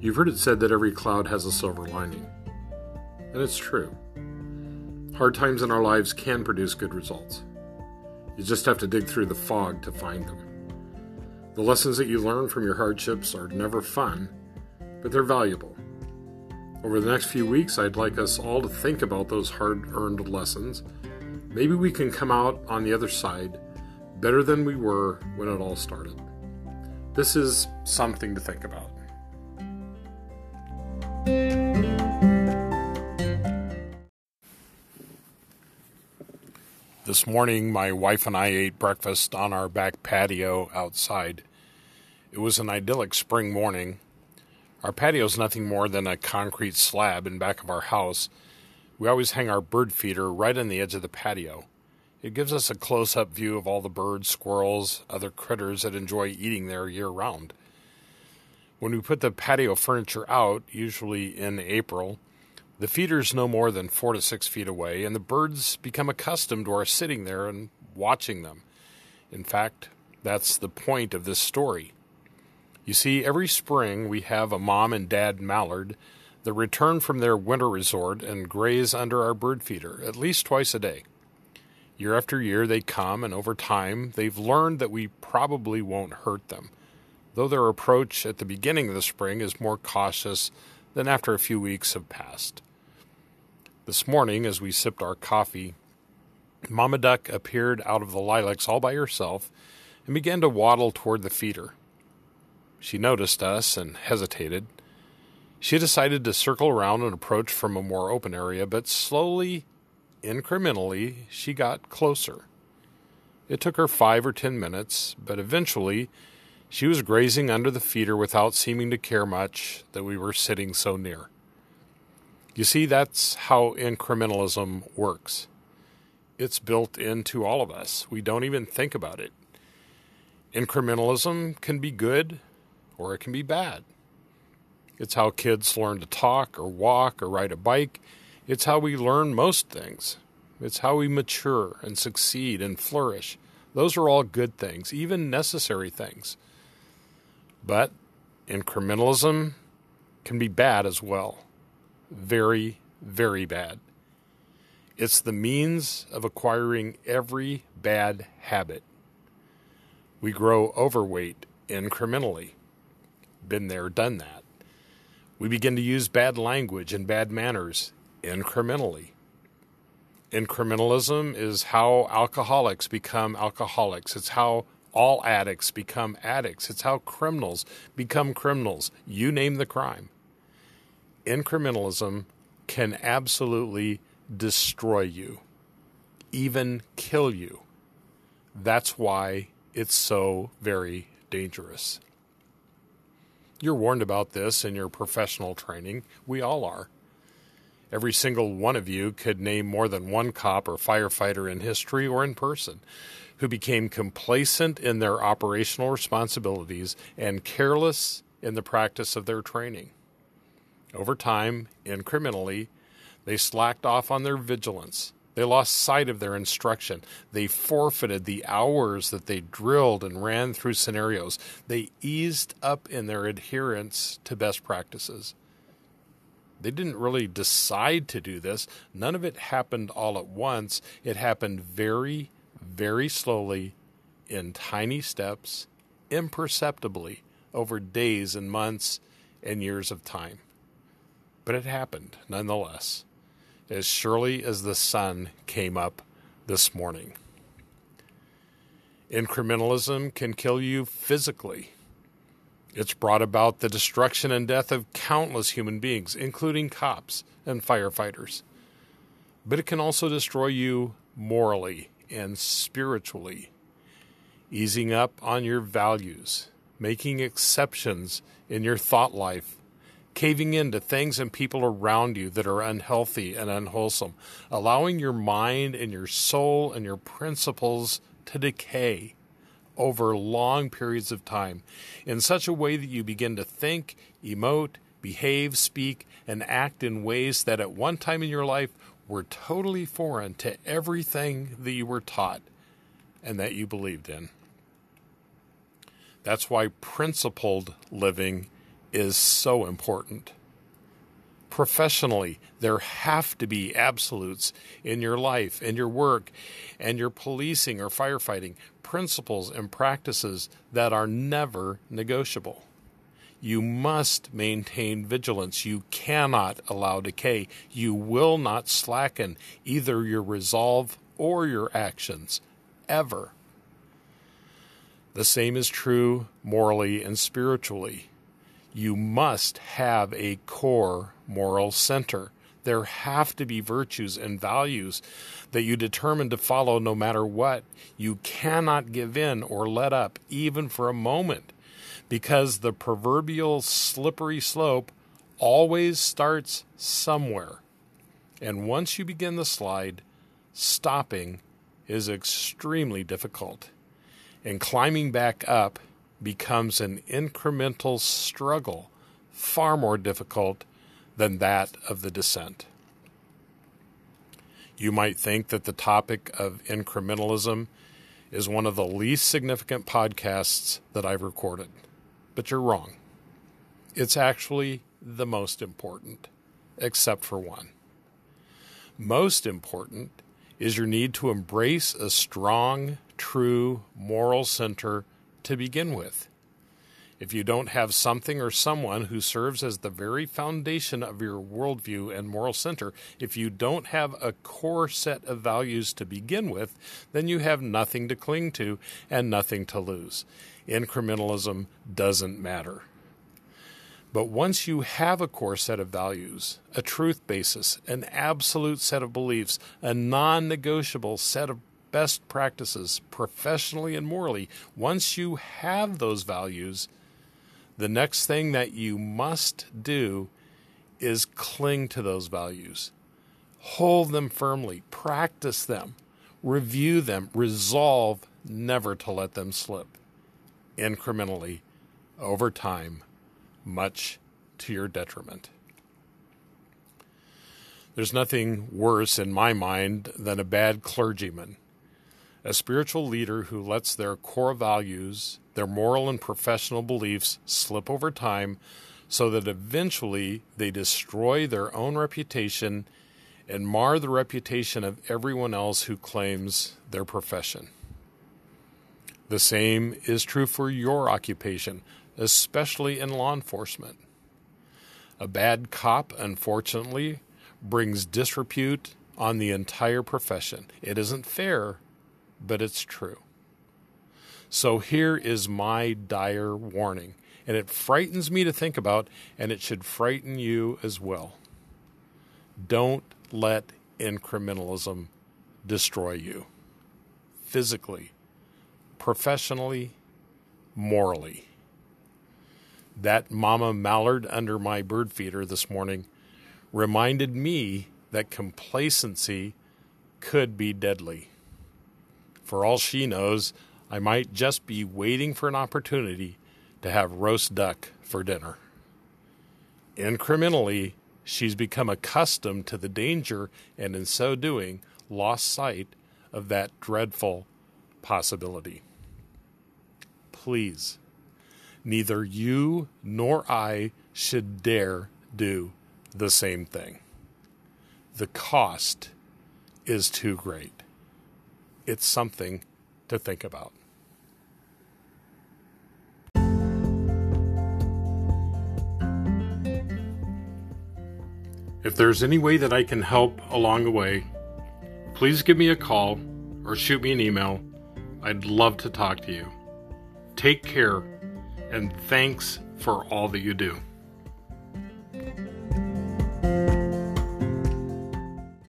You've heard it said that every cloud has a silver lining. And it's true. Hard times in our lives can produce good results. You just have to dig through the fog to find them. The lessons that you learn from your hardships are never fun, but they're valuable. Over the next few weeks, I'd like us all to think about those hard earned lessons. Maybe we can come out on the other side better than we were when it all started. This is something to think about. This morning, my wife and I ate breakfast on our back patio outside. It was an idyllic spring morning. Our patio is nothing more than a concrete slab in back of our house. We always hang our bird feeder right on the edge of the patio. It gives us a close up view of all the birds, squirrels, other critters that enjoy eating there year round. When we put the patio furniture out, usually in April, the feeder's no more than four to six feet away, and the birds become accustomed to our sitting there and watching them. In fact, that's the point of this story. You see, every spring we have a mom and dad mallard that return from their winter resort and graze under our bird feeder at least twice a day. Year after year they come, and over time they've learned that we probably won't hurt them, though their approach at the beginning of the spring is more cautious than after a few weeks have passed. This morning, as we sipped our coffee, Mama Duck appeared out of the lilacs all by herself and began to waddle toward the feeder. She noticed us and hesitated. She decided to circle around and approach from a more open area, but slowly, incrementally, she got closer. It took her five or ten minutes, but eventually she was grazing under the feeder without seeming to care much that we were sitting so near. You see, that's how incrementalism works. It's built into all of us. We don't even think about it. Incrementalism can be good or it can be bad. It's how kids learn to talk or walk or ride a bike. It's how we learn most things. It's how we mature and succeed and flourish. Those are all good things, even necessary things. But incrementalism can be bad as well very, very bad. It's the means of acquiring every bad habit. We grow overweight incrementally. Been there, done that. We begin to use bad language and bad manners incrementally. Incrementalism is how alcoholics become alcoholics. It's how all addicts become addicts. It's how criminals become criminals. You name the crime incrementalism can absolutely destroy you, even kill you. That's why it's so very dangerous. You're warned about this in your professional training. We all are. Every single one of you could name more than one cop or firefighter in history or in person who became complacent in their operational responsibilities and careless in the practice of their training. Over time, incrementally, they slacked off on their vigilance. They lost sight of their instruction. They forfeited the hours that they drilled and ran through scenarios. They eased up in their adherence to best practices. They didn't really decide to do this. None of it happened all at once. It happened very, very slowly, in tiny steps, imperceptibly, over days and months and years of time. But it happened nonetheless, as surely as the sun came up this morning. Incrementalism can kill you physically. It's brought about the destruction and death of countless human beings, including cops and firefighters. But it can also destroy you morally and spiritually, easing up on your values, making exceptions in your thought life caving in to things and people around you that are unhealthy and unwholesome, allowing your mind and your soul and your principles to decay over long periods of time in such a way that you begin to think, emote, behave, speak, and act in ways that at one time in your life were totally foreign to everything that you were taught and that you believed in. That's why principled living is so important. Professionally, there have to be absolutes in your life, in your work, and your policing or firefighting, principles and practices that are never negotiable. You must maintain vigilance. You cannot allow decay. You will not slacken either your resolve or your actions, ever. The same is true morally and spiritually. You must have a core moral center. There have to be virtues and values that you determine to follow no matter what. You cannot give in or let up, even for a moment because the proverbial slippery slope always starts somewhere. And once you begin the slide, stopping is extremely difficult. And climbing back up becomes an incremental struggle, far more difficult than that of the descent. You might think that the topic of incrementalism is one of the least significant podcasts that I've recorded but you're wrong. It's actually the most important, except for one. Most important is your need to embrace a strong, true moral center to begin with. If you don't have something or someone who serves as the very foundation of your worldview and moral center, if you don't have a core set of values to begin with, then you have nothing to cling to and nothing to lose incrementalism doesn't matter. But once you have a core set of values, a truth basis, an absolute set of beliefs, a non negotiable set of best practices, professionally and morally, once you have those values, the next thing that you must do is cling to those values. Hold them firmly, practice them, review them, resolve never to let them slip incrementally over time, much to your detriment. There's nothing worse in my mind than a bad clergyman, a spiritual leader who lets their core values, their moral and professional beliefs slip over time so that eventually they destroy their own reputation and mar the reputation of everyone else who claims their profession. The same is true for your occupation, especially in law enforcement. A bad cop, unfortunately, brings disrepute on the entire profession. It isn't fair, but it's true. So here is my dire warning, and it frightens me to think about, and it should frighten you as well. Don't let incrementalism destroy you physically professionally, morally. That mama mallard under my bird feeder this morning reminded me that complacency could be deadly. For all she knows, I might just be waiting for an opportunity to have roast duck for dinner. Incrementally, she's become accustomed to the danger and in so doing lost sight of that dreadful possibility please. Neither you nor I should dare do the same thing. The cost is too great. It's something to think about. If there's any way that I can help along the way, please give me a call or shoot me an email. I'd love to talk to you. Take care, and thanks for all that you do.